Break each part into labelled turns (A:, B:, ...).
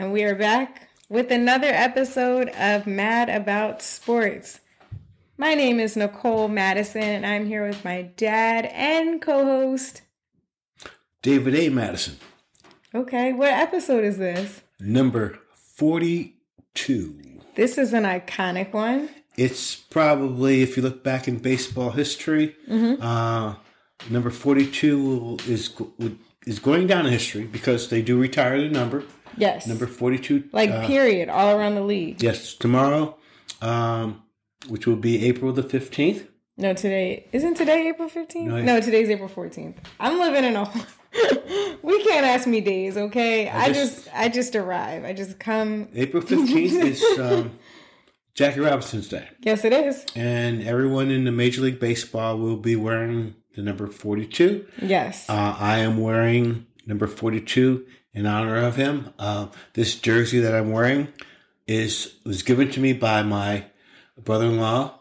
A: and we are back with another episode of Mad About Sports. My name is Nicole Madison, and I'm here with my dad and co host.
B: David A. Madison,
A: Okay, what episode is this?
B: number 42.
A: This is an iconic one.
B: It's probably, if you look back in baseball history,
A: Mm-hmm.
B: uh, number 42 is is going down in history because they do retire the number.
A: Yes.
B: Number 42.
A: like,
B: uh,
A: period, all around the league.
B: yes, tomorrow, um, which will be April the 15th.
A: No, today. Isn't today April 15th?
B: No,
A: No, today's April 14th. I'm living in a. we can't ask me days, okay? I, just,
B: just-
A: I just arrive. I just come.
B: April 15th is um, Jackie Robinson's Day.
A: Yes, it is.
B: And everyone in the Major League Baseball will be wearing the number 42.
A: Yes.
B: Uh, I am wearing number 42 in honor of him. Uh, this jersey that I'm wearing is was given to me by my brother-in-law,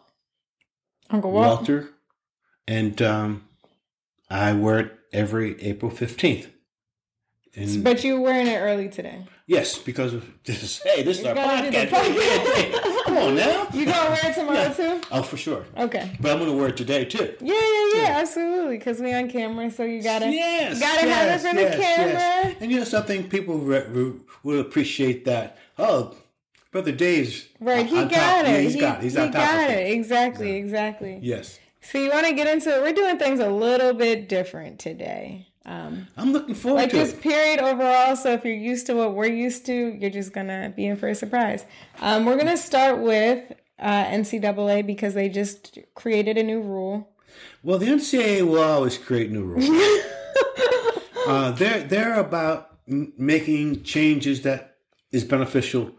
A: Uncle Walt.
B: Walter, and um, I wear it every April 15th. And
A: But you're wearing it early today.
B: yes, because of this. Hey, this is our
A: gotta do the
B: podcast.
A: podcast.
B: On now.
A: You gonna wear it tomorrow
B: Yeah.
A: too?
B: Oh, for sure.
A: Okay.
B: But I'm to wear it today too.
A: Yeah, yeah, yeah, absolutely. Because we on camera, so you gotta,
B: Yes,
A: gotta
B: yes,
A: have it for the camera.
B: yes. And you know something, people re- re- will appreciate that. Oh, brother Dave's
A: Right, he got
B: top.
A: it.
B: Yeah, he's
A: he,
B: got. it. He's
A: he
B: on top
A: got it. Exactly, exactly.
B: Yes,
A: So you want to get into it? We're doing things a little bit different today. Um,
B: I'm looking forward
A: like
B: to
A: this
B: it.
A: period overall. So if you're used to what we're used to, you're just gonna be in for a surprise. Um, we're gonna start with uh, NCAA because they just created a new rule.
B: Well, the NCAA will always create new rules. uh, they're they're about m- making changes that is beneficial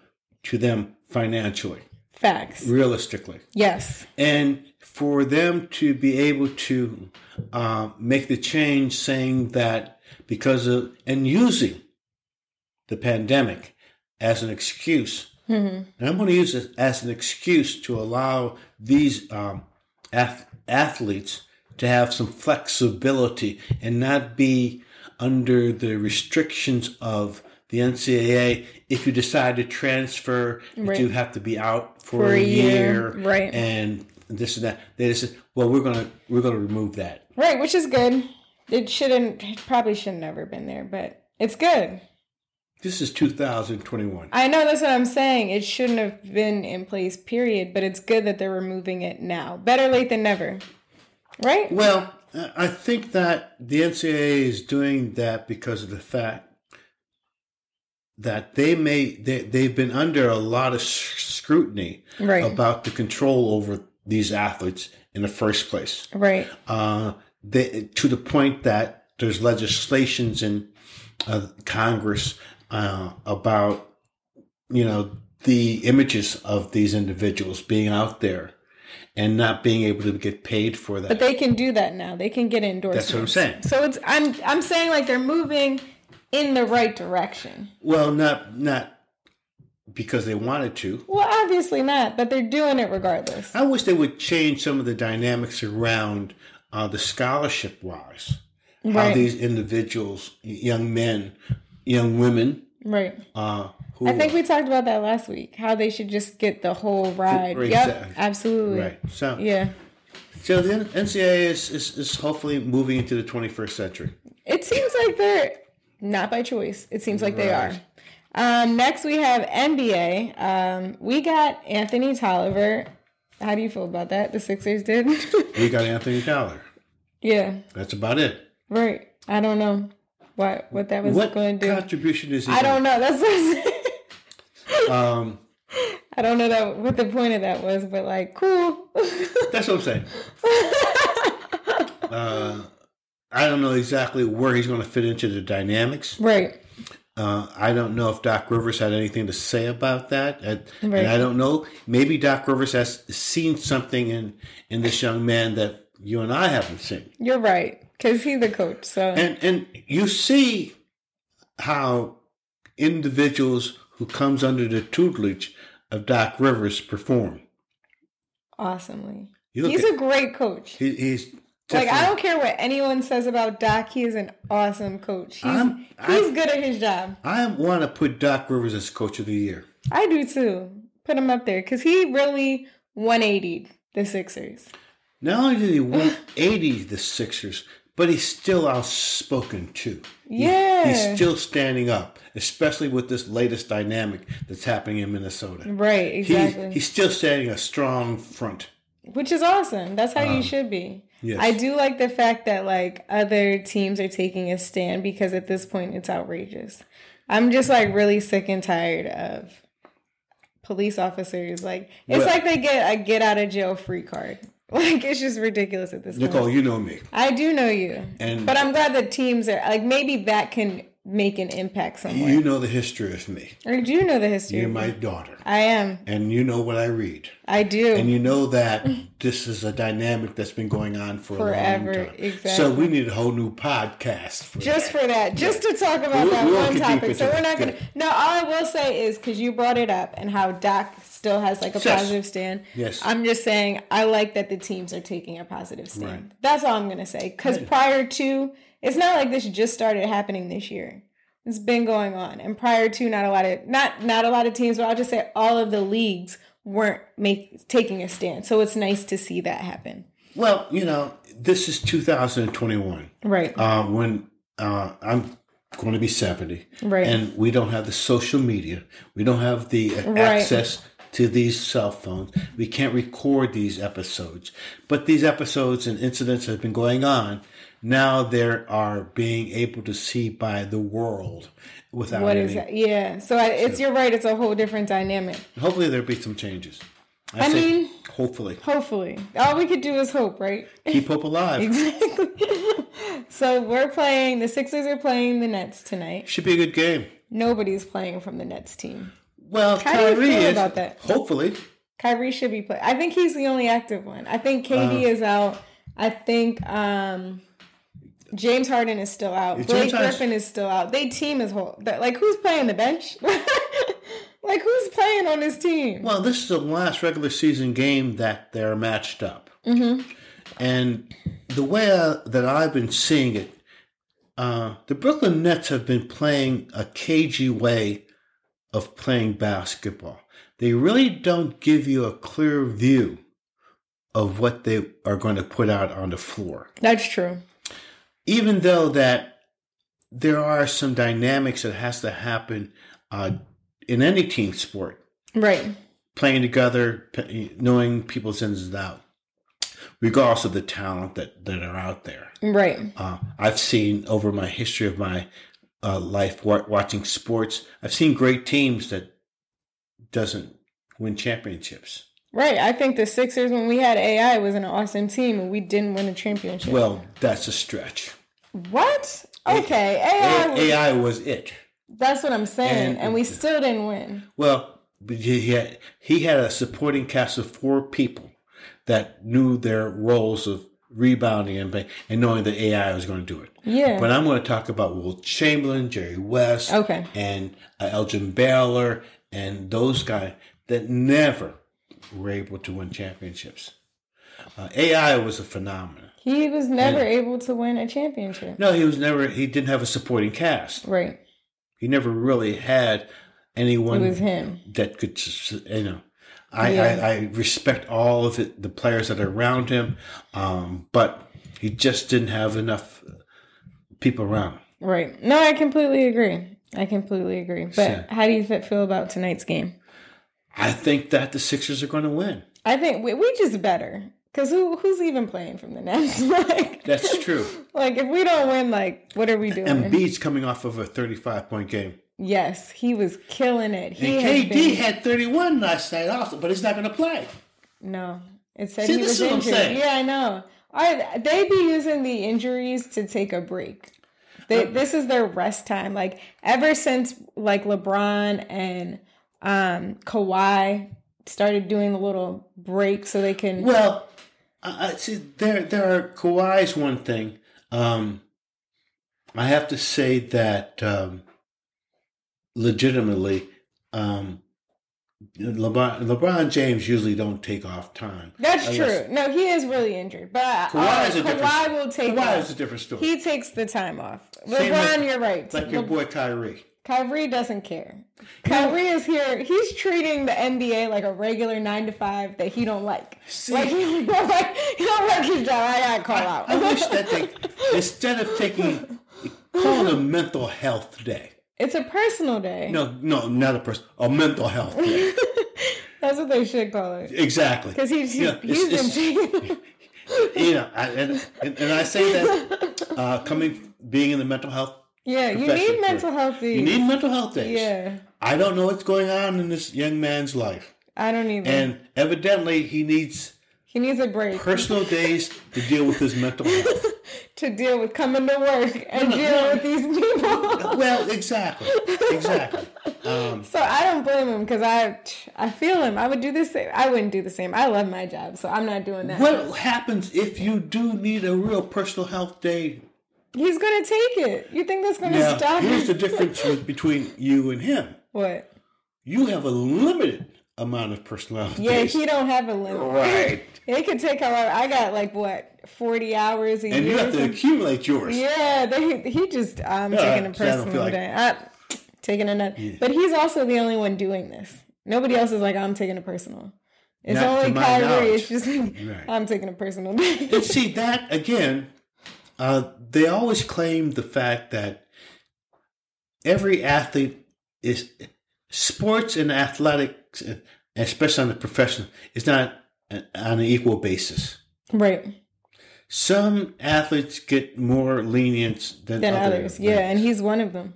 B: to them financially,
A: Facts.
B: realistically.
A: Yes.
B: and for them to be able to uh, make the change saying that because of and using the pandemic as an excuse and i'm going to use it as an excuse to allow these um, ath- athletes to have some flexibility and not be under the restrictions of the NCAA. If you decide to transfer,
A: Right.
B: you have to be out for,
A: For
B: a
A: year,
B: year,
A: right.
B: And this and that. They just said, "Well, we're gonna we're gonna remove that."
A: Right, which is good. It shouldn't. It probably shouldn't have ever been there, but it's good.
B: This is 2021.
A: I know that's what I'm saying. It shouldn't have been in place, period. But it's good that they're removing it now. Better late than never. Right?
B: Well, I think that the NCAA is doing that because of the fact that they may they, they've been under a lot of scrutiny
A: Right.
B: about the control over these athletes in the first place.
A: Right.
B: Uh, they, to the point that there's legislations in uh, Congress uh, about you know the images of these individuals being out there and not being able to get paid for that.
A: But they can do that now. They can get endorsements.
B: That's what I'm saying.
A: So it's I'm I'm saying like they're moving in the right direction.
B: Well, not not because they wanted to.
A: Well, obviously not, but they're doing it regardless.
B: I wish they would change some of the dynamics around uh, the scholarship wise. How these individuals, young men, young women,
A: Right.
B: uh, who
A: I think we talked about that last week. How they should just get the whole ride.
B: Right,
A: Yep. Absolutely.
B: right. So,
A: Yeah.
B: so the NCAA is, is is hopefully moving into the 21st century.
A: It seems like they're not by choice. It seems like they are. Um, next, we have NBA. Um, we got Anthony Tolliver. How do you feel about that? The Sixers did.
B: We got Anthony Tolliver.
A: yeah,
B: That's about it.
A: right. I don't know what what that was
B: What
A: going to do.
B: contribution is he?
A: I don't know. That's what I'm saying.
B: Um,
A: I don't know that what the point of that was, but like, cool.
B: that's what I'm saying. uh, I don't know exactly where he's going to fit into the dynamics.
A: right.
B: Uh, I don't know if Doc Rivers had anything to say about that, and, and I don't know. Maybe Doc Rivers has seen something in in this young man that you and I haven't seen.
A: You're right, because he's the coach. So
B: And and you see how individuals who comes under the tutelage of Doc Rivers perform.
A: awesomely, he's
B: at,
A: a great coach.
B: he, he's
A: Like I don't care what anyone says about Doc. He is an awesome coach. He's
B: I'm-
A: he's
B: I-
A: good at his job.
B: I want to put Doc Rivers as coach of the year.
A: I do too. Put him up there because he really 180 the Sixers.
B: Not only did he 180 the Sixers, but he's still outspoken too. He-
A: Yeah.
B: he's still standing up, especially with this latest dynamic that's happening in Minnesota.
A: Right,
B: He-
A: exactly.
B: he's still standing a strong front.
A: Which is awesome. That's how you um, should be.
B: Yes.
A: I do like the fact that like other teams are taking a stand because at this point it's outrageous. I'm just like really sick and tired of police officers. Like it's
B: Well-
A: like they get a get out of jail free card. Like it's just ridiculous at this
B: Nicole,
A: point.
B: Nicole, you know me.
A: I do know you,
B: And-
A: but I'm glad that teams are like maybe that can make an impact somewhere.
B: You know the history of me.
A: or do you know the history?
B: You're my daughter.
A: I am.
B: And you know what I read.
A: I do.
B: And you know that this is a dynamic that's been going on for
A: Forever,
B: a long time.
A: exactly.
B: So we need a whole new podcast for
A: just
B: that.
A: for that, just to talk about
B: We'll-
A: that
B: we'll
A: one topic. So we're not gonna. No, all I will say is because you brought it up and how Doc still has like a
B: Yes.
A: positive stand.
B: Yes.
A: I'm just saying I like that the teams are taking a positive stand.
B: Right.
A: That's all I'm gonna say. Because prior to, it's not like this just started happening this year. It's been going on, and prior to, not a lot of not not a lot of teams, but I'll just say all of the leagues weren't make taking a stand. So it's nice to see that happen.
B: Well, you know, this is 2021.
A: Right.
B: Uh, when uh, I'm going to be 70.
A: Right.
B: And we don't have the social media. We don't have the uh,
A: Right.
B: access to these cell phones. We can't record these episodes. But these episodes and incidents have been going on. Now they are being able to see by the world without
A: what
B: any.
A: is that? Yeah. So I, it's you're right. It's a whole different dynamic.
B: Hopefully there'll be some changes. I,
A: I mean-
B: hopefully.
A: Hopefully, all we could do is hope, right?
B: Keep hope alive.
A: Exactly. so we're playing. The Sixers are playing the Nets tonight.
B: Should be a good game.
A: Nobody's playing from the Nets team.
B: Well,
A: How do you
B: Kyrie
A: feel
B: is.
A: about that?
B: Hopefully.
A: Kyrie should be playing. I think he's the only active one. I think KD
B: Uh.
A: is out. I think um, James Harden is still out.
B: James
A: Blake
B: Harden's-
A: Griffin is still out. They team is whole. Like who's playing the bench? like who's playing on this team?
B: Well, this is the last regular season game that they're matched up. Mm-hmm. And the way uh, that I've been seeing it, uh, the Brooklyn Nets have been playing a cagey way of playing basketball. They really don't give you a clear view of what they are going to put out on the floor.
A: That's true.
B: Even though that there are some dynamics that has to happen uh, in any team sport
A: Right.
B: playing together, knowing people's ins and outs, regardless of the talent that, that are out there.
A: Right.
B: Uh, I've seen over my history of my uh, life wa- watching sports, I've seen great teams that doesn't win championships.
A: Right. I think the Sixers, when we had AI, was an awesome team, and we didn't win a championship.
B: Well, that's a stretch.
A: what? Okay, AI.
B: A-
A: was,
B: AI was it.
A: that's what I'm saying,
B: And-
A: and, we still didn't win.
B: Well, he had, he had a supporting cast of four people that knew their roles of rebounding and, and knowing that AI was going to do it.
A: Yeah.
B: But I'm going to talk about Wilt Chamberlain, Jerry West,
A: Okay.
B: and uh, Elgin Baylor, and those guys that never were able to win championships. Uh, AI was a phenomenon.
A: he was never able to win a championship.
B: No, he was never. He didn't have a supporting cast.
A: Right.
B: He never really had anyone
A: It was him.
B: that could, you know. I,
A: Yeah.
B: I, I respect all of it, the players that are around him, um, but he just didn't have enough people around him.
A: Right. No, I completely agree. I completely agree. But how do you feel about tonight's game?
B: I think that the Sixers are going to win.
A: I think we, we just better. Cause who who's even playing from the Nets? like
B: That's true.
A: like if we don't win, like what are we doing?
B: And Embiid's coming off of a 35 point game.
A: yes, he was killing it. He
B: And KD
A: been-
B: had 31 last night also, but he's not going to play.
A: No, it said
B: See,
A: he
B: this
A: was
B: is what I'm
A: injured.
B: saying.
A: Yeah, I know. I, they be using the injuries to take a break. They,
B: Um,
A: this is their rest time. Like ever since like LeBron and um Kawhi started doing the little break so they can.
B: Well, I I see there there are Kawhi's one thing. Um, I have to say that um, legitimately, um, LeBron, LeBron James usually don't take off time.
A: That's
B: Unless-
A: true. No, he is really injured, but uh,
B: Kawhi is a different.
A: Kawhi will take
B: Kawhi
A: off.
B: is a different story.
A: He takes the time off.
B: Same
A: LeBron,
B: like-
A: you're right.
B: like your boy Kyrie.
A: Kyrie doesn't care. Kyrie is here. He's treating the NBA like a regular nine to five that he don't like.
B: See-
A: like he don't like, he don't like his job. I gotta call out.
B: I wish that they instead of taking call it a mental health day.
A: it's a personal day.
B: No, no, not a person. A mental health day.
A: That's what they should call it.
B: Exactly.
A: Because he's
B: Yeah,
A: he's
B: it's-
A: been
B: it's-
A: taking.
B: you know, I, and, and and I say that uh, coming being in the mental health,
A: Yeah, you need mental health days.
B: you need mental health days.
A: Yeah,
B: I don't know what's going on in this young man's life,
A: I don't either.
B: and evidently he needs
A: he needs a break
B: personal days to deal with his mental health.
A: to deal with coming to work and
B: no,
A: deal
B: no.
A: with these people.
B: Well, exactly, exactly. Um,
A: So I don't blame him because I I feel him. I would do the same. I wouldn't do the same. I love my job, so I'm not doing that.
B: what happens if you do need a real personal health day?
A: He's gonna take it. You think that's gonna
B: Now,
A: stop
B: here's the difference with, between you and him.
A: What?
B: You have a limited amount of personal health
A: Yeah, he don't have a limit.
B: Right.
A: It could take however. I got like what forty hours a
B: and
A: year.
B: you have to accumulate yours.
A: Yeah, they, he just I'm
B: Yeah,
A: taking a
B: so I
A: personal
B: like-
A: day. Ah, I, taking a nut. But he's also the only one doing this. Nobody else is like I'm taking a personal. It's
B: Not
A: only Kyrie. It's just like
B: Right.
A: I'm taking a personal day.
B: And see that again, uh, they always claim the fact that every athlete is sports and athletics, especially on the professional, is not on an equal basis.
A: right.
B: Some athletes get more lenience than,
A: Than
B: other
A: others. Yeah, and he's one of them.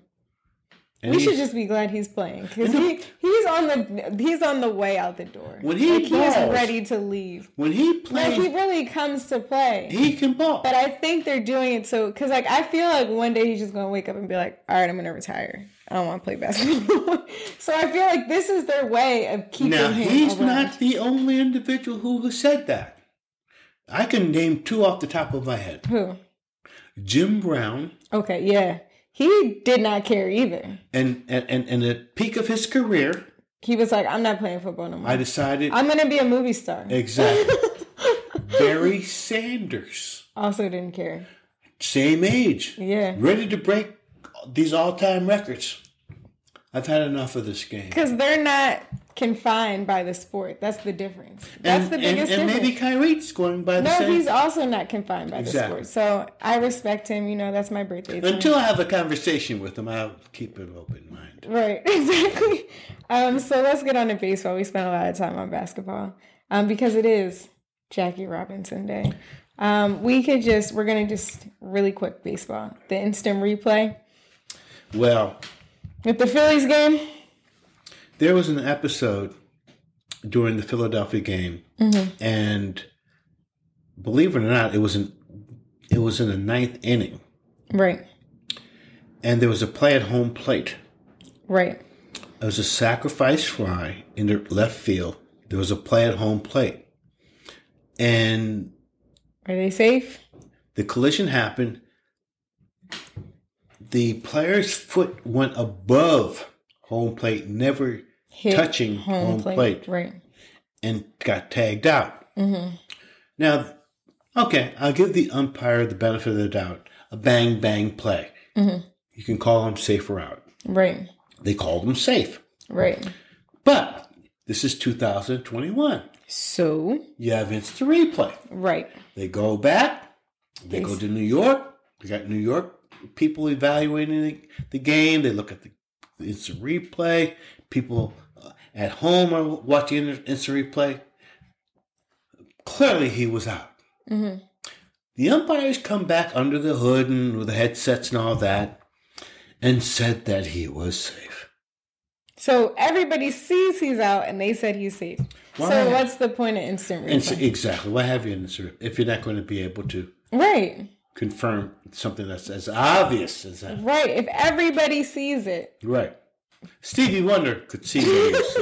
B: And
A: we
B: he's-
A: should just be glad he's playing because he he's on the he's on the way out the door.
B: When he
A: like he's
B: balls,
A: ready to leave.
B: when he plays,
A: he really comes to play.
B: he can ball.
A: But I think they're doing it so because like I feel like one day he's just gonna wake up and be like, all right, I'm gonna retire. I don't want to play basketball. so I feel like this is their way of keeping
B: Now
A: him
B: he's
A: around.
B: not the only individual who has said that. I can name two off the top of my head.
A: Who?
B: Jim Brown,
A: Okay, yeah. He did not care either.
B: and and and, and at the peak of his career,
A: He was like, I'm not playing football no more.
B: I decided
A: I'm gonna be a movie star.
B: exactly. Barry Sanders,
A: Also didn't care.
B: same age,
A: Yeah.
B: ready to break these all-time records. I've had enough of this game.
A: Because they're not confined by the sport. That's the difference. That's
B: and,
A: the biggest
B: and, and
A: difference.
B: maybe Kyrie's going by the
A: no,
B: same.
A: he's also not confined by
B: Exactly.
A: the sport. So I respect him. You know, that's my birthday.
B: Until I have a conversation with him, I'll keep an open mind.
A: Right, exactly. Um, so let's get on to baseball. We spent a lot of time on basketball um, because it is Jackie Robinson Day. Um, we could just, we're going to just really quick baseball. The instant replay
B: Well,
A: with the Phillies game.
B: There was an episode during the Philadelphia game, mm-hmm. and believe it or not, it was in it was in the ninth inning,
A: Right,
B: and there was a play at home plate.
A: right.
B: It was a sacrifice fly in the left field. There was a play at home plate, and
A: Are they safe?
B: the collision happened. The player's foot went above home plate, never
A: Hit
B: touching home plate.
A: Right.
B: and got tagged out.
A: Mm-hmm.
B: Now, okay, I'll give the umpire the benefit of the doubt. A bang bang play.
A: Mm-hmm.
B: You can call him safe or out.
A: Right.
B: They called him safe.
A: Right.
B: But this is 2021.
A: So,
B: You have instant replay.
A: right.
B: They go back. They go to New York. They got New York people evaluating the, the game. They look at the instant replay. People at home or watching the instant replay. Clearly, he was out.
A: Mm-hmm.
B: The umpires come back under the hood and with the headsets and all that, and said that he was safe.
A: So everybody sees he's out and they said he's safe.
B: Why?
A: So what's the point of instant replay?
B: exactly. Why have you in this if you're not going to be able to
A: right.
B: confirm something that's as obvious as that?
A: Right. If everybody sees it.
B: Right. Stevie Wonder could see was.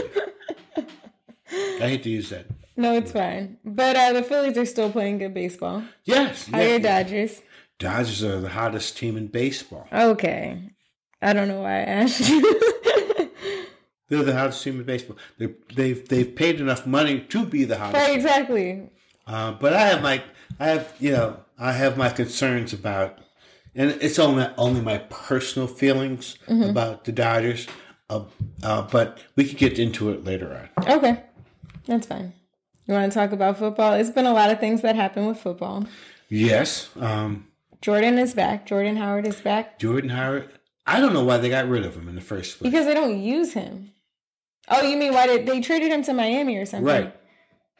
B: I hate to use that.
A: No, it's fine. But uh, the Phillies are still playing good baseball.
B: Yes.
A: How are your
B: yeah.
A: Dodgers?
B: Dodgers are the hottest team in baseball.
A: Okay. I don't know why I asked you.
B: They're the hottest team in baseball. They they've they've paid enough money to be the hottest.
A: Right, exactly.
B: Uh, but I have my I have you know I have my concerns about, and it's only only my personal feelings
A: Mm-hmm.
B: about the Dodgers. Uh, uh, but we could get into it later on.
A: Okay, that's fine. You want to talk about football? It's been a lot of things that happen with football.
B: Yes, um,
A: Jordan is back. Jordan Howard is back
B: Jordan Howard. I don't know why they got rid of him in the first place.
A: because they don't use him. Oh, you mean why did they traded him to Miami or something?
B: Right,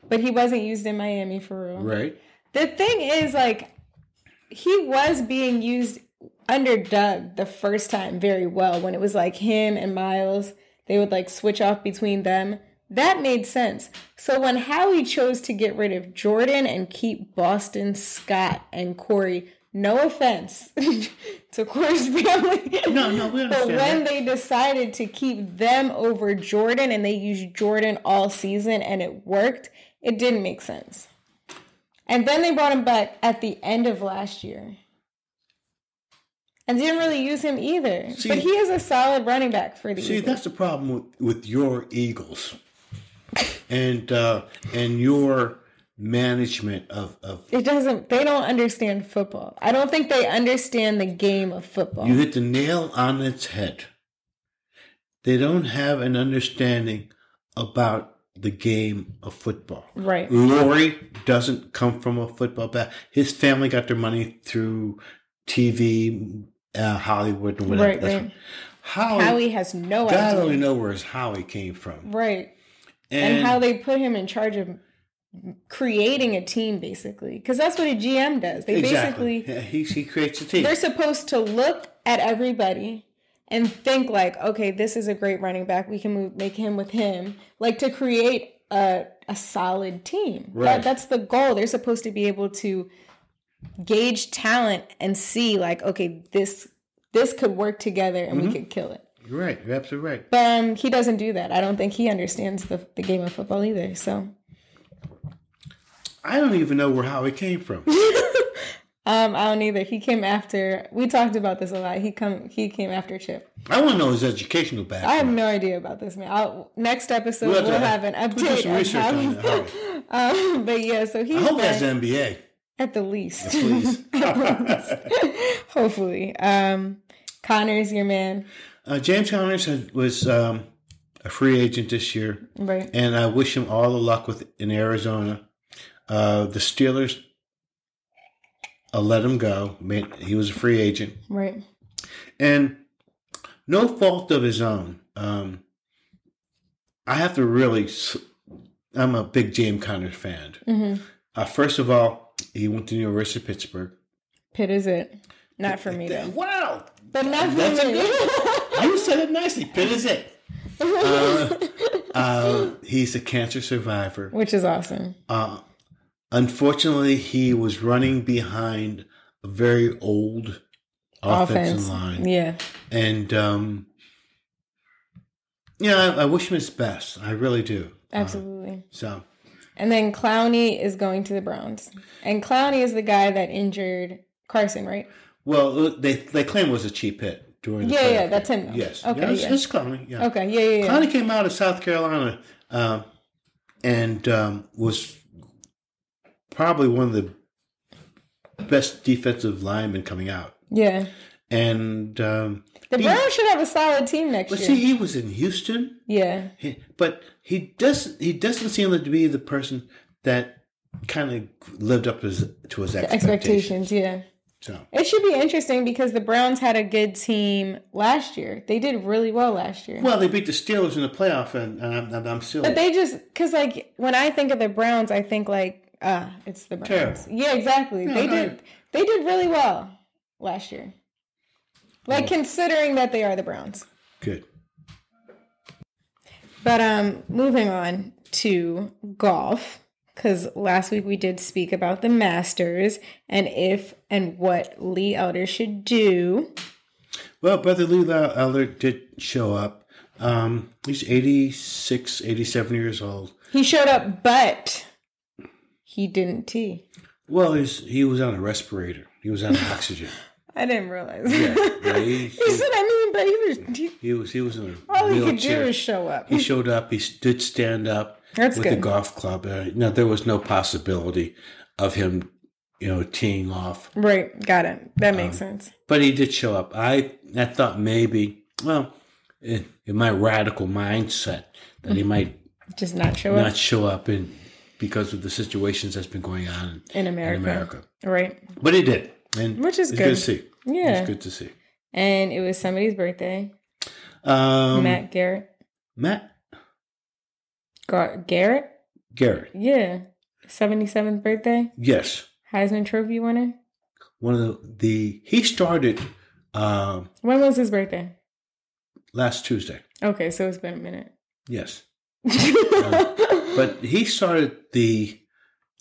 A: But he wasn't used in Miami for real.
B: right.
A: The thing is, like, he was being used under Doug the first time very well when it was like him and Miles. They would like switch off between them. That made sense. So when Howie chose to get rid of Jordan and keep Boston, Scott, and Corey, no offense to Corey's family.
B: No, no, we
A: But when
B: that.
A: they decided to keep them over Jordan and they used Jordan all season and it worked, it didn't make sense. And then they brought him back at the end of last year. And didn't really use him either.
B: See-
A: but he is a solid running back for the
B: See,
A: Eagles.
B: that's the problem with, with your Eagles, and uh, and your management of of
A: It doesn't they don't understand football. I don't think they understand the game of football.
B: You hit the nail on its head. They don't have an understanding about the game of football.
A: right.
B: Lurie doesn't come from a football back. His family got their money through TV, uh, Hollywood, and whatever.
A: Right,
B: That's
A: right.
B: Howie,
A: Howie has no
B: God
A: idea.
B: only knows where his Howie came from.
A: Right. and, how they put him in charge of creating a team basically because that's what a gm does they
B: exactly
A: basically
B: Yeah, he, he creates a team.
A: they're supposed to look at everybody and think like okay this is a great running back we can move, make him with him like to create a, a solid team
B: Right.
A: that, that's the goal they're supposed to be able to gauge talent and see like okay this this could work together and
B: Mm-hmm.
A: we could kill it
B: You're right. You're absolutely right.
A: but um, he doesn't do that i don't think he understands the, the game of football either so
B: I don't even know where Howie came from.
A: Um, I don't either. He came after. We talked about this a lot. He come. He came after Chip.
B: I want to know his educational background.
A: I have no idea about this man. I'll, next episode
B: We'll
A: we'll,
B: have to-
A: have an
B: we'll do some research
A: how
B: on
A: he-
B: that,
A: um, but yeah, so
B: I
A: he's
B: hope that's
A: back
B: the NBA.
A: At the least.
B: Please.
A: Hopefully, um, Conner's your man,
B: Uh, James Conners was um, a free agent this year,
A: right?
B: and I wish him all the luck with in Arizona. Uh, the Steelers uh, let him go. He was a free agent,
A: Right.
B: and no fault of his own. Um, I have to really. I'm a big James Conners fan.
A: hmm
B: Uh, first of all, he went to the University of Pittsburgh.
A: Pitt is it? Not for me though.
B: Wow,
A: But not for
B: That's
A: me.
B: you said it nicely. Pitt is it. Uh, uh, he's a cancer survivor.
A: Which is awesome.
B: Uh, unfortunately, he was running behind a very old offensive
A: Offense.
B: line,
A: Yeah.
B: and um, yeah, I, I wish him his best. I really do.
A: Absolutely.
B: So
A: And then Clowney is going to the Browns. And Clowney is the guy that injured Carson, right?
B: well, they they claim it was a cheap hit during. The
A: Yeah, yeah,
B: playoff
A: that's
B: game.
A: him, though.
B: Yes,
A: Okay,
B: yeah, it's,
A: yeah.
B: it's Clowney. Yeah,
A: Okay, yeah, yeah, yeah.
B: Clowney came out of South Carolina um, and um, was probably one of the best defensive linemen coming out.
A: Yeah.
B: And um,
A: The
B: he-
A: Browns should have a solid team next
B: but
A: year.
B: But see, he was in Houston,
A: yeah.
B: he, but he doesn't. He doesn't seem to be the person that kind of lived up to his, to his expectations.
A: Expectations, yeah.
B: So
A: It should be interesting because the Browns had a good team last year. They did really well last year.
B: well, they beat the Steelers in the playoff, and, and I'm, and I'm still.
A: but they just because like when I think of the Browns, I think like ah, it's the Browns.
B: Terrible.
A: Yeah, exactly.
B: No,
A: they
B: no.
A: did they did really well last year. Like considering that they are the Browns.
B: good.
A: But um moving on to golf cuz last week we did speak about the Masters and if and what Lee Elder should do.
B: Well, Brother Lee Elder did show up. Um, he's 86, 87 years old.
A: He showed up but he didn't tee.
B: Well, he's, he was on a respirator. He was on oxygen.
A: I didn't realize.
B: Yeah, yeah, he-
A: he said, I mean, but he was. He,
B: He was he was in a
A: all he could do was show up.
B: He showed up. He did stand up
A: That's
B: with the golf club. Uh, no, there was no possibility of him, you know, teeing off.
A: Right, got it. That
B: Um,
A: makes sense.
B: But he did show up. I I thought maybe, well, in, in my radical mindset, that he might
A: Just not show
B: not
A: up
B: show up in because of the situations that's been going on
A: in
B: in
A: America.
B: America.
A: Right.
B: But he did, and
A: Which is good.
B: good to see.
A: Yeah.
B: It's good to see.
A: And it was somebody's birthday.
B: Um,
A: Matt Garrett.
B: Matt
A: Gar- Garrett?
B: Garrett.
A: Yeah. 77th birthday.
B: Yes,
A: Heisman Trophy winner.
B: one of the, the he started um,
A: When was his birthday?
B: last Tuesday.
A: Okay, so it's been a minute.
B: Yes, but he started the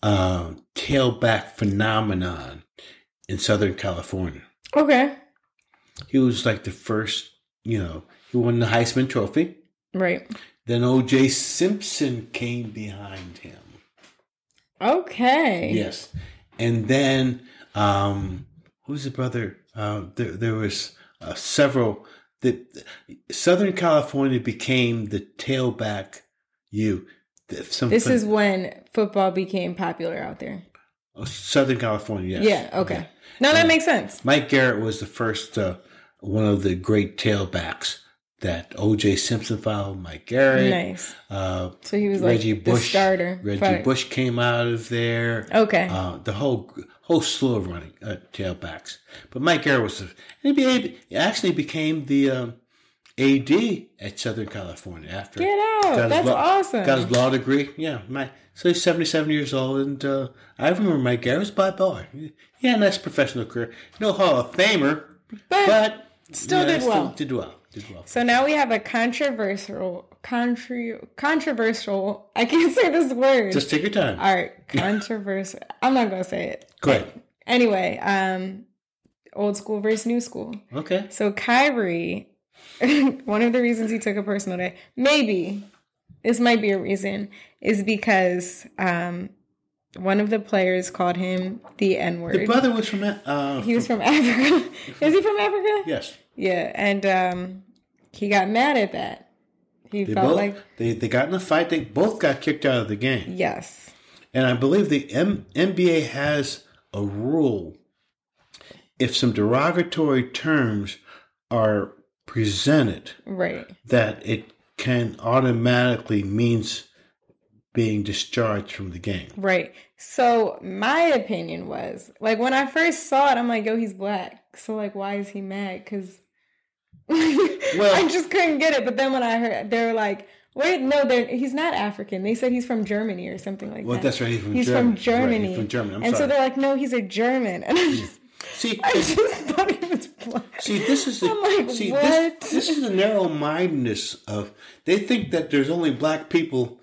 B: uh, tailback phenomenon in Southern California.
A: okay.
B: He was like the first, you know, he won the Heisman Trophy.
A: Right.
B: Then O.J. Simpson came behind him.
A: Okay.
B: Yes, and then um, who's the brother? Uh, there, there was uh, several. The Southern California became the tailback. You, some
A: This
B: fun-
A: is when football became popular out there.
B: oh, Southern California. Yes.
A: Yeah, okay. No, that makes sense.
B: Mike Garrett was the first uh, one of the great tailbacks that O.J. Simpson followed. Mike Garrett,
A: Nice.
B: uh,
A: So he was like
B: Reggie
A: the
B: Bush,
A: starter.
B: Reggie
A: But-
B: Bush came out of there.
A: Okay.
B: Uh, the whole whole slew of running uh, tailbacks. But Mike Garrett was the, he, be, he actually became the um, AD at Southern California after
A: Get out. That's
B: law,
A: awesome.
B: Got his law degree. Yeah, my so he's seventy seven years old, and uh, I remember Mike Garrett was by boy. He had a nice professional career. No Hall of Famer,
A: But
B: but
A: still
B: yeah,
A: did well.
B: Did well. Did well.
A: So now we have a controversial, contri- controversial. I can't say this word.
B: Just take your time.
A: All right, controversial. I'm not gonna say it.
B: Go ahead.
A: Anyway, um, old school versus new school.
B: Okay.
A: So Kyrie, one of the reasons he took a personal day, maybe this might be a reason, is because um, one of the players called him the N word.
B: The brother was from uh,
A: He was from Africa. is he from Africa?
B: yes.
A: Yeah, and um, he got mad at that. He
B: They
A: felt
B: both
A: like
B: they, they got in a fight. They both got kicked out of the game.
A: yes,
B: And I believe the M- NBA has a rule if some derogatory terms are presented
A: right,
B: that it can automatically means being discharged from the game.
A: right. So my opinion was like when I first saw it, I'm like, yo, he's black. So like, why is he mad? Because I just couldn't get it. But then when I heard, they were like, wait, no, they're, he's not African. They said he's from Germany or something like
B: Well,
A: that.
B: Well, that's right. He's from
A: He's
B: Germany.
A: from Germany.
B: Right, he's from Germany. I'm
A: and so they're like, no, he's a German. And I just,
B: see,
A: I just thought he was black.
B: see, this is the
A: like,
B: see
A: what?
B: this this is the narrow mindedness of they think that there's only black people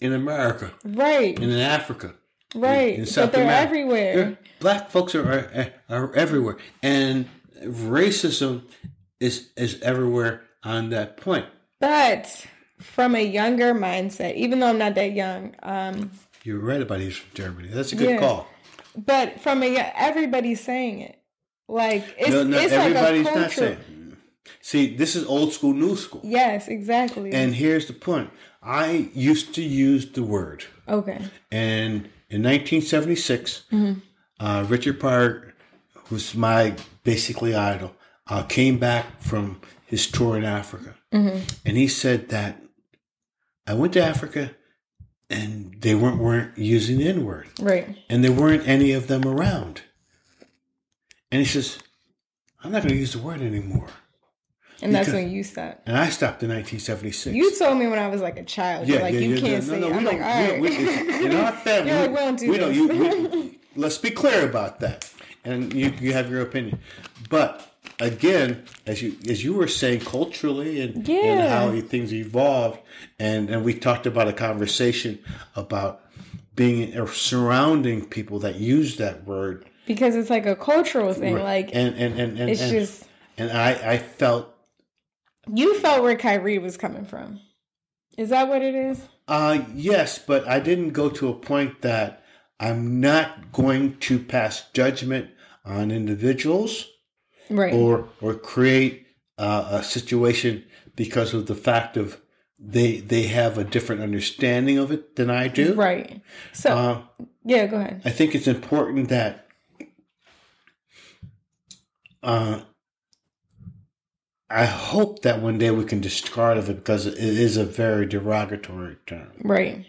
B: in America
A: right,
B: and in Africa.
A: right.
B: in South
A: but they're
B: America.
A: everywhere.
B: There- black folks are, are are everywhere, and racism is is everywhere on that point.
A: But from a younger mindset, even though I'm not that young, um,
B: You're right about he's from Germany. That's a good
A: Yeah.
B: call.
A: But from a everybody's saying it. Like it's
B: no, no,
A: it's like a
B: everybody's not saying. See, this is old school, new school,
A: Yes, exactly.
B: and here's the point. I used to use the word,
A: okay.
B: and in 1976,
A: Mm-hmm.
B: uh, Richard Pryor, who's my basically idol, uh, came back from his tour in Africa,
A: Mm-hmm.
B: and he said that I went to Africa, and they weren't weren't using the N word,
A: Right.
B: and there weren't any of them around. And he says, "I'm not going to use the word anymore."
A: And that's when you stopped.
B: And I stopped in 1976.
A: You told me when I was like a child. You're like, you can't say it. I'm like, all right.
B: we, we, in our family,
A: You're like, we don't do
B: we don't- you- we- let's be clear about that. And you, you have your opinion. But again, as you as you were saying culturally and, and how things evolved, and, and we talked about a conversation about being or surrounding people that use that word.
A: because it's like a cultural thing. Like
B: and and, and, and
A: it's
B: and,
A: just
B: and I, I felt
A: you felt where Kyrie was coming from. Is that what it is?
B: Uh, yes, but I didn't go to a point that I'm not going to pass judgment on individuals
A: Right.
B: or or create uh, a situation because of the fact of they they have a different understanding of it than I do.
A: Right. So
B: Uh,
A: yeah, go ahead.
B: I think it's important that uh, I hope that one day we can discard of it because it is a very derogatory term,
A: Right.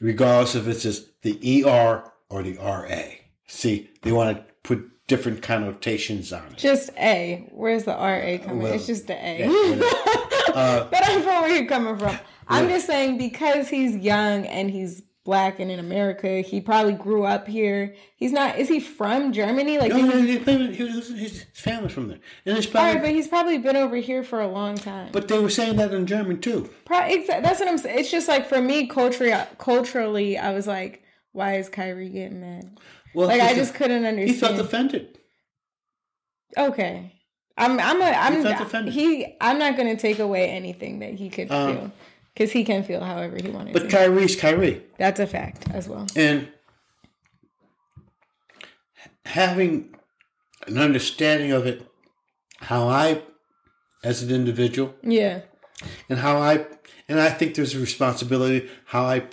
B: regardless if it's just the ER or the RA. See, they want to put different connotations on it.
A: Just A. Where's the R A coming?
B: Well,
A: it's just the A.
B: yeah, whatever.
A: Uh, but I'm from where you're coming from. I'm just saying because he's young and he's black and in America, he probably grew up here. He's not. Is he from Germany? Like,
B: No, no,
A: he-
B: no, he was- his family's from there, and it's
A: all
B: probably.
A: right, but he's probably been over here for a long time.
B: but they were saying that in German too.
A: Pro- that's what I'm saying. It's just like for me, culturally, culturally, I was like, why is Kyrie getting mad?
B: Well,
A: Like I just couldn't understand.
B: he felt offended.
A: okay, I'm I'm a I'm
B: offended.
A: he I'm not gonna take away anything that he could
B: Um,
A: feel because he can feel however he wanted
B: But
A: to.
B: Kyrie's Kyrie.
A: That's a fact as well.
B: And having an understanding of it, how I, as an individual,
A: Yeah,
B: and how I, and I think there's a responsibility how I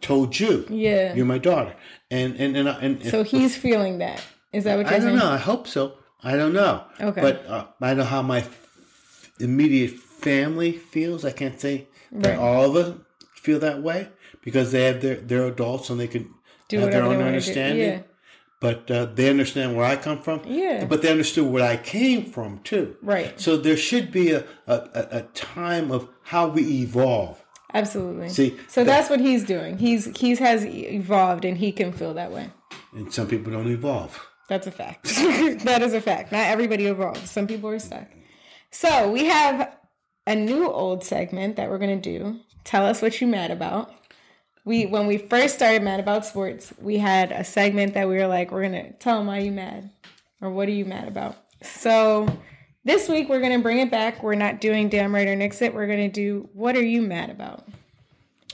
B: told you,
A: yeah.
B: you're my daughter, and and and, and
A: So he's feeling that. Is that what you're
B: I don't
A: saying?
B: know. I hope so. I don't know.
A: Okay.
B: But uh, I know how my f- immediate family feels. I can't say that
A: Right.
B: all of them feel that way because they have their they're adults and they can
A: Do
B: have their own
A: want to do.
B: understanding.
A: Yeah,
B: But uh, they understand where I come from.
A: Yeah.
B: But they understood where I came from too.
A: right.
B: So there should be a, a a time of how we evolve.
A: Absolutely.
B: See,
A: so
B: that-
A: that's what he's doing. He's he's has evolved and he can feel that way.
B: And some people don't evolve.
A: That's a fact. that is a fact. Not everybody evolves. Some people are stuck. So we have a new old segment that we're gonna do. Tell us what you're mad about. We when we first started Mad About Sports, we had a segment that we were like, we're gonna tell them why you mad or what are you mad about. So this week we're gonna bring it back. We're not doing damn right or nix it. We're gonna do what are you mad about.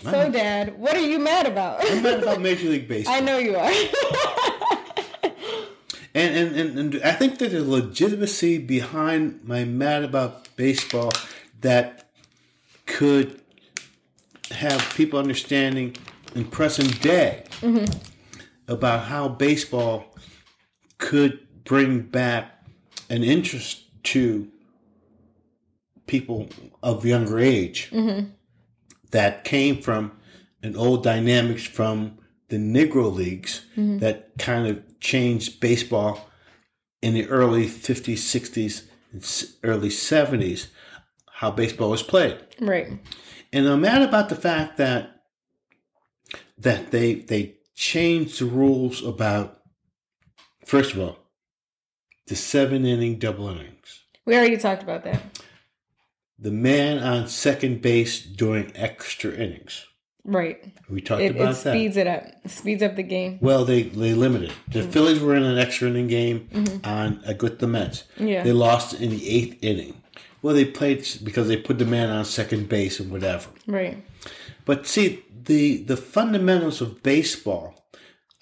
A: So, Dad, what are you mad about?
B: I'm mad about Major League Baseball.
A: I know you are.
B: And, and, and, and I think there's a legitimacy behind my mad about baseball that could have people understanding in present day mm-hmm. about how baseball could bring back an interest to people of younger age mm-hmm. that came from an old dynamics from the Negro leagues mm-hmm. that kind of changed baseball in the early 50s, 60s, and early 70s, how baseball was played.
A: right.
B: And I'm mad about the fact that that they they changed the rules about first of all the seven inning double innings.
A: We already talked about that.
B: The man on second base during extra innings.
A: Right.
B: We talked
A: It,
B: about
A: it
B: that.
A: speeds it up. It speeds up the game.
B: Well, they they limited. The Phillies were in an extra inning game on uh, with the Mets.
A: Mm-hmm. Yeah.
B: They lost in the eighth inning. Well, they played because they put the man on second base and whatever.
A: Right.
B: But see, the the fundamentals of baseball,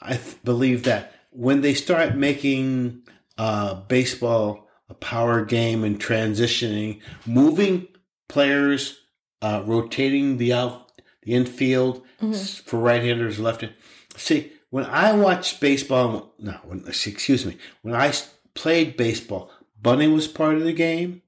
B: I th- believe that when they start making uh, baseball a power game and transitioning, moving players, uh, rotating the out the infield s- for right-handers, left. See, when I watched baseball, no, when, excuse me, when I played baseball, bunting was part of the game.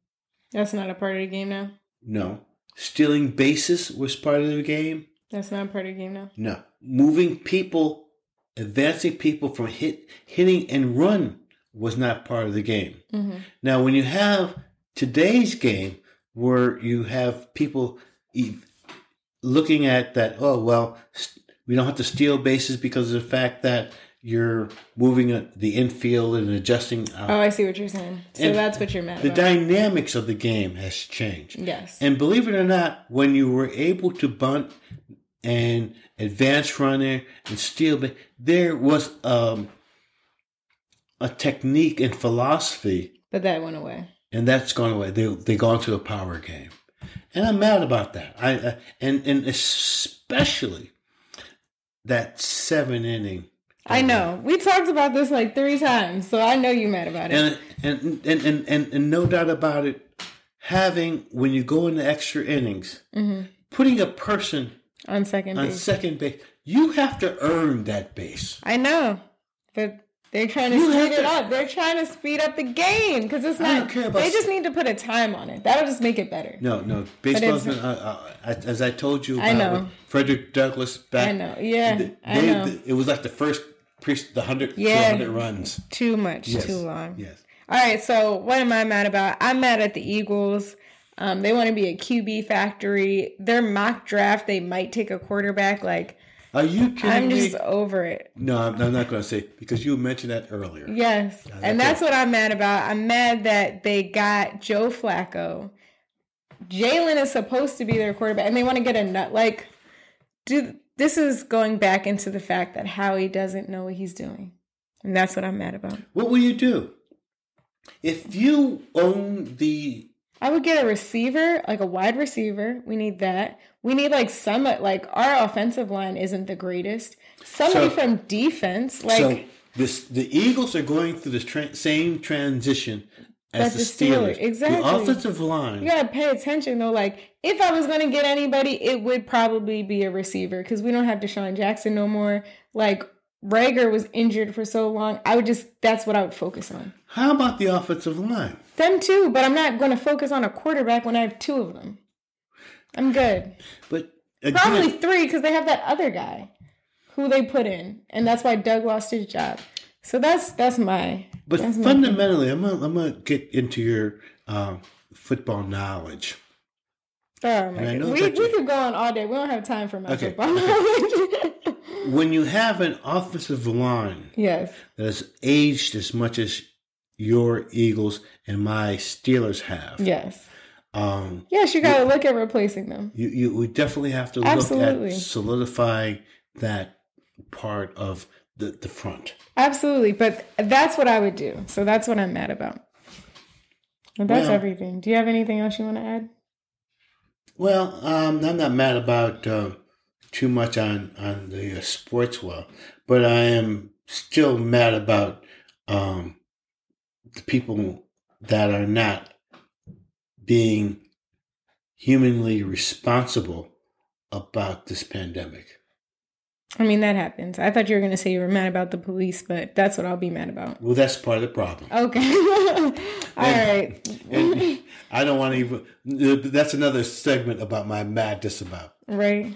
A: That's not a part of the game now.
B: No, stealing bases was part of the game.
A: That's not a part of the game now.
B: No, moving people, advancing people from hit, hitting and run was not part of the game. Now, when you have today's game, where you have people looking at that, oh well, we don't have to steal bases because of the fact that you're moving the infield and adjusting. Uh,
A: Oh, I see what you're saying. So
B: And
A: that's what you're mad
B: the
A: about.
B: dynamics of the game has changed.
A: yes.
B: And believe it or not, when you were able to bunt and advance runner and steal, there was um, a technique and philosophy,
A: but that went away.
B: and that's gone away. They they gone to a power game, and I'm mad about that. I uh, and and especially that seven inning
A: I know. We talked about this like three times, so I know you're mad about it.
B: And and and and, and, and no doubt about it, having when you go into extra innings,
A: Mm-hmm.
B: putting a person
A: on second
B: on
A: base.
B: second base, you have to earn that base.
A: I know, but they're trying to
B: You
A: speed it
B: to-
A: up. They're trying to speed up the game because it's
B: I don't care about
A: They just need to put a time on it. That'll just make it better.
B: No, no, baseball's uh, uh, as I told you about
A: I know.
B: Frederick Douglass back.
A: I know. Yeah,
B: they-
A: I know.
B: they- it was like the first pre the hundred
A: Yeah.
B: hundred runs.
A: Too much.
B: Yes.
A: Too long.
B: Yes.
A: All right. So what am I mad about? I'm mad at the Eagles. Um, they want to be a QB factory. Their mock draft, they might take a quarterback. Like
B: Are you kidding me?
A: I'm just over it.
B: No, I'm, I'm not going to say because you mentioned that earlier.
A: Yes. and
B: that's
A: that's what I'm mad about. I'm mad that they got Joe Flacco. Jalen is supposed to be their quarterback, and they want to get a nut. Like, do this is going back into the fact that Howie doesn't know what he's doing. And that's what I'm mad about.
B: What will you do if you own the?
A: I would get a receiver, like a wide receiver. We need that. We need like some like our offensive line isn't the greatest. Somebody
B: So-
A: from defense, like
B: so this the Eagles are going through the tra- same transition as the
A: the Steelers-
B: Steelers.
A: exactly.
B: The offensive line.
A: You gotta pay attention though. Like, if I was gonna get anybody, it would probably be a receiver because we don't have DeSean Jackson no more. Like, Reagor was injured for so long. I would just that's what I would focus on.
B: How about the offensive line?
A: Them too, but I'm not gonna focus on a quarterback when I have two of them. I'm good.
B: But again,
A: Probably three because they have that other guy who they put in, and that's why Doug lost his job. So that's that's my.
B: But
A: that's my
B: fundamentally, I'm gonna, I'm gonna get into your um, football knowledge.
A: Oh my
B: And
A: God. We, we could go on all day. We don't have time for my
B: Okay,
A: football knowledge.
B: When you have an offensive line
A: yes.
B: that's aged as much as your Eagles and my Steelers have,
A: Yes.
B: um,
A: Yes, you got to look at replacing them.
B: you, you we definitely have to
A: Absolutely.
B: look at solidifying that part of the, the front.
A: Absolutely. But that's what I would do. So that's what I'm mad about. And that's
B: Well-
A: everything. Do you have anything else you want to add?
B: Well, um, I'm not mad about uh, too much on on the uh, sports well, but I am still mad about um, the people that are not being humanly responsible about this pandemic.
A: I mean, that happens. I thought you were going to say you were mad about the police, but that's what I'll be mad about.
B: Well, that's part of the problem.
A: Okay. All right.
B: And I don't want to even. That's another segment about my madness about.
A: Right.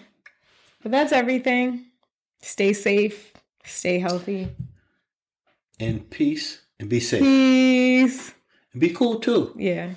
A: But that's everything. Stay safe. Stay healthy.
B: And peace and be safe
A: Peace.
B: and be cool too.
A: Yeah.